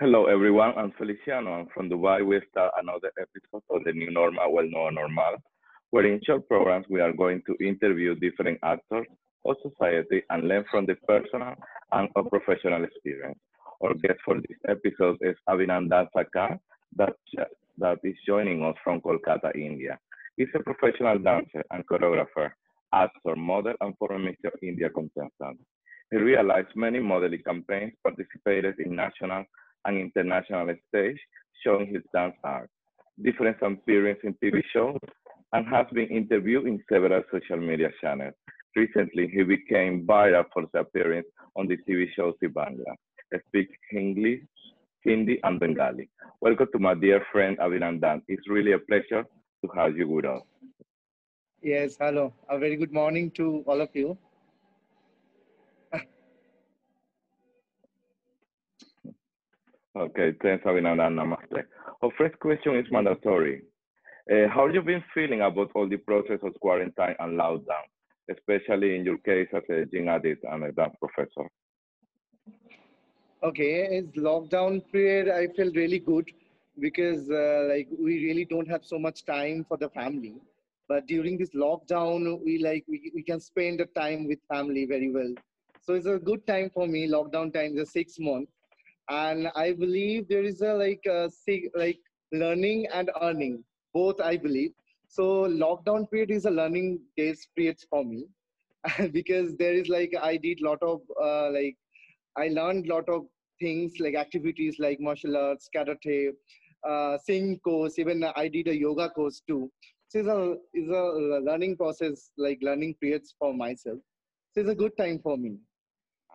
Hello, everyone. I'm Feliciano. I'm from Dubai. We start uh, another episode of the new normal, el nuevo normal, where in short programs we are going to interview different actors of society and learn from the personal and professional experience. Our guest for this episode is Abhinandan Sarkar, that, that is joining us from Kolkata, India. He's a professional dancer and choreographer, actor, model, and former Mr. India contestant. He realized many modeling campaigns, participated in national and international stage, showing his dance art, different appearances in TV shows, and has been interviewed in several social media channels. Recently, he became viral for his appearance on the TV show Bangla. He speaks English, Hindi, and Bengali. Welcome to my dear friend Abhinandan. It's really a pleasure to have you with us. Yes, hello. A very good morning to all of you. Okay, thanks, Abhinandan. Namaste. Our first question is mandatory. Uh, how have you been feeling about all the process of quarantine and lockdown, especially in your case as a gym addict and a dance professor? Okay, it's lockdown period. I feel really good because uh, like we really don't have so much time for the family. But during this lockdown, we like we, we can spend the time with family very well. So it's a good time for me. Lockdown time is six month and i believe there is a like a, like learning and earning both i believe. So lockdown period is a learning days period for me. Because there is like i did lot of uh, like i learned lot of things like activities like martial arts karate uh, sing course even i did a yoga course too. So it's a, it's a learning process like learning periods for myself. So it's a good time for me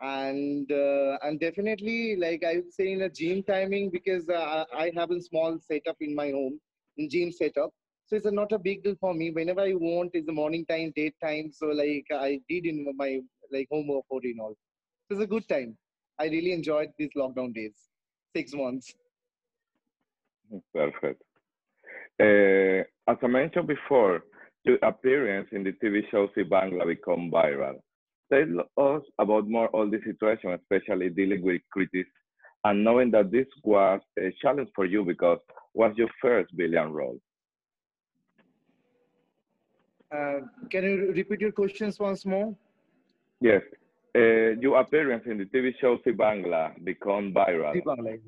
and uh, and definitely like i would say in a gym timing because uh, i have a small setup in my home in gym setup. So it's not a big deal for me. Whenever i want is the morning time date time so like i did in my like home workout and all. So it's a good time. I really enjoyed these lockdown days. Six months. Perfect. Uh, as i mentioned before your appearance in the tv show Zee Bangla become viral tell us about more all the situation, especially dealing with critics, and knowing that this was a challenge for you because was your first billion role. Uh, can you repeat your questions once more? Yes. Uh, your appearance in the TV show Zee Bangla become viral. Bangla.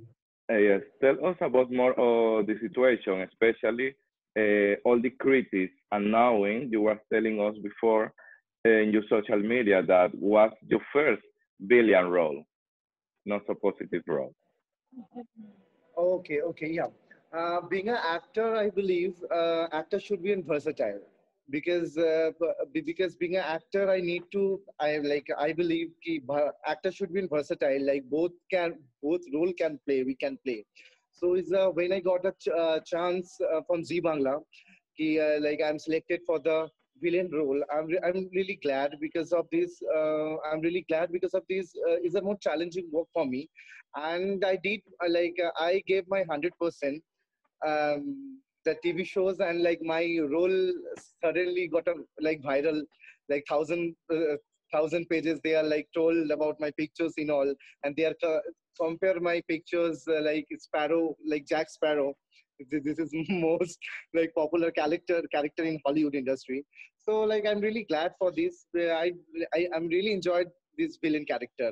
Uh, yes. Tell us about more of the situation, especially uh, all the critics, and knowing you were telling us before in your social media that was your first billion role, not a positive role. Okay, okay, yeah. Uh, being an actor, I believe uh, actor should be versatile because uh, because being an actor, I need to I like I believe ki, actor should be versatile. Like both can both role can play. We can play. So is uh, when I got a ch uh, chance uh, from Zee Bangla, ki, like I'm selected for the villain role. I'm, re- I'm really glad because of this. Uh, I'm really glad because of this. Uh, is a more challenging work for me, and I did uh, like uh, I gave my hundred percent. Um, the TV shows and like my role suddenly got a like viral, like thousand uh, thousand pages. They are like told about my pictures in all, and they are compare my pictures uh, like Sparrow, like Jack Sparrow this is most like popular character character in hollywood industry. So like i'm really glad for this. I, I i'm really enjoyed this villain character.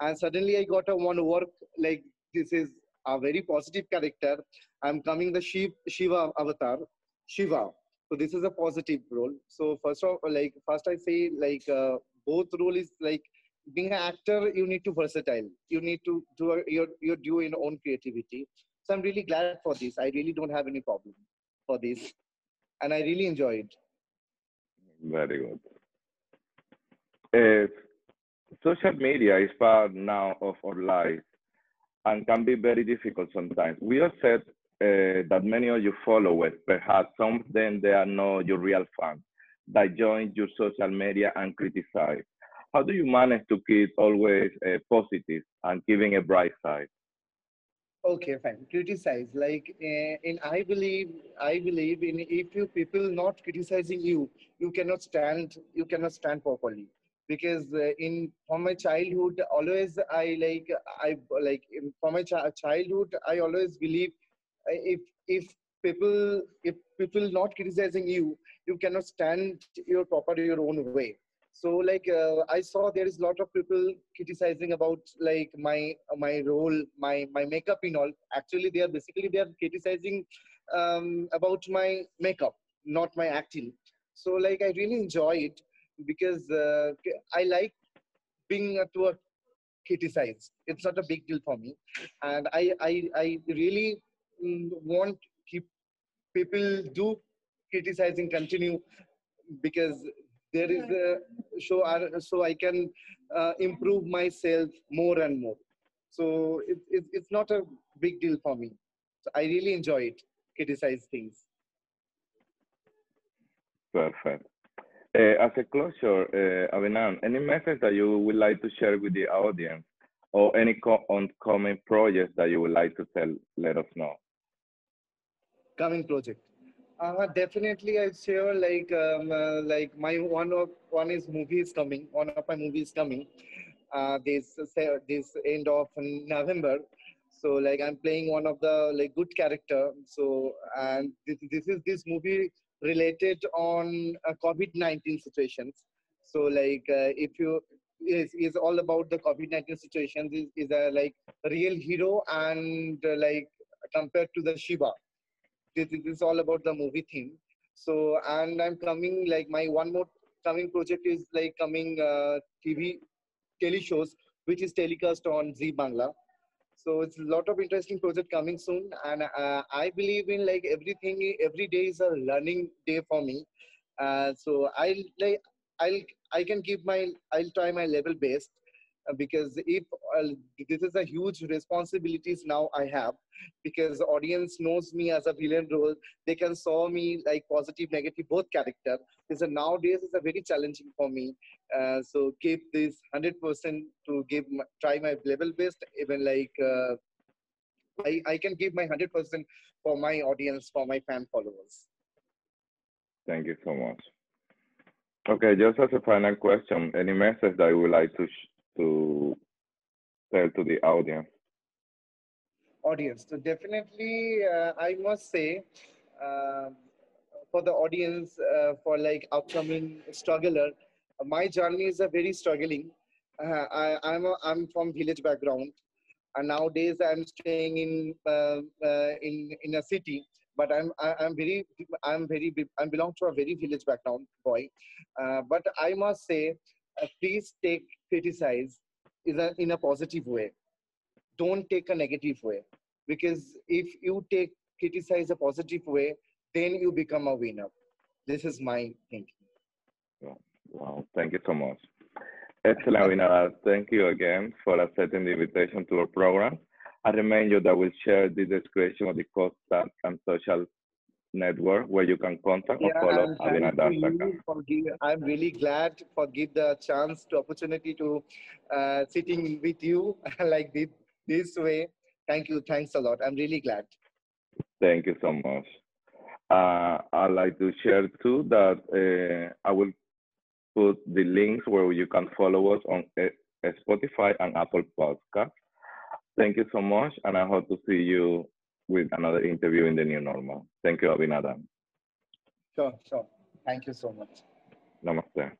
And suddenly i got a one work like this is a very positive character. I'm coming the shiva, shiva avatar shiva. So this is a positive role. So first of like first i say like uh, both role is like being an actor you need to versatile. You need to do your your do your own creativity so I'm really glad for this. I really don't have any problem for this. And I really enjoy it. Very good. Uh, social media is part now of our life and can be very difficult sometimes. We have said uh, that many of your followers, perhaps some of them, they are not your real fans, that join your social media and criticize. How do you manage to keep always uh, positive and giving a bright side? Okay fine. Criticize. Like uh, in i believe i believe in if you people not criticizing you you cannot stand you cannot stand properly. Because uh, in from my childhood always i like i like in, from my ch- childhood i always believe uh, if if people if people not criticizing you you cannot stand your proper your own way so like uh, i saw there is a lot of people criticizing about like my my role my my makeup and all. Actually they are basically they are criticizing um, about my makeup not my acting. So like i really enjoy it because uh, I like being to a criticized. It's not a big deal for me, and I I, I really mm, want keep people do criticizing continue because there is a show so I can uh, improve myself more and more. So it, it, it's not a big deal for me. So I really enjoy it, criticize things. Perfect. Uh, as a closure, uh, Abhinand, any message that you would like to share with the audience or any oncoming projects that you would like to tell, let us know. Coming project. Uh, definitely, I share like um, uh, like my one of one is movies coming. One of my movies coming. Uh, this this end of November. So like I'm playing one of the like good character. So and this, this is this movie related on uh, COVID-19 situations. So like uh, if you is is all about the COVID-19 situations is, is a like real hero and uh, like compared to the Shiva. This, this is all about the movie theme. So and I'm coming like my one more coming project is like coming uh, TV tele shows which is telecast on Zee Bangla. So it's a lot of interesting project coming soon. And uh, i believe in like everything every day is a learning day for me. Uh, so i'll like i'll i can give my i'll try my level best because if uh, this is a huge responsibilities now i have because audience knows me as a villain role they can saw me like positive negative both character because nowadays is a very challenging for me. Uh, so keep this 100% to give my, try my level best even like uh, I, I can give my 100% for my audience for my fan followers. Thank you so much. Okay just as a final question any message that you would like to to tell to the audience? Audience. So definitely, uh, I must say, uh, for the audience, uh, for like upcoming struggler, my journey is a very struggling. Uh, I, I'm a, I'm from village background, and nowadays I'm staying in uh, uh, in in a city. But I'm I, am i am very I'm very I belong to a very village background boy. but I must say, please take criticize is a, in a positive way. Don't take a negative way. Because if you take criticize a positive way, then you become a winner. This is my thinking. Wow, thank you so much. Excellent. Thank you again for accepting the invitation to our program. I remind you that we'll share the description of the contact and social network where you can contact yeah, or follow I'm really glad for give the chance to opportunity to uh, sitting with you like this, this way. Thank you. Thanks a lot. I'm really glad. Thank you so much. Uh, I'd like to share too that uh, I will put the links where you can follow us on uh, Spotify and Apple Podcast. Thank you so much, and I hope to see you with another interview in the new normal. Thank you, Abhinand. Sure, sure. Thank you so much. Namaste.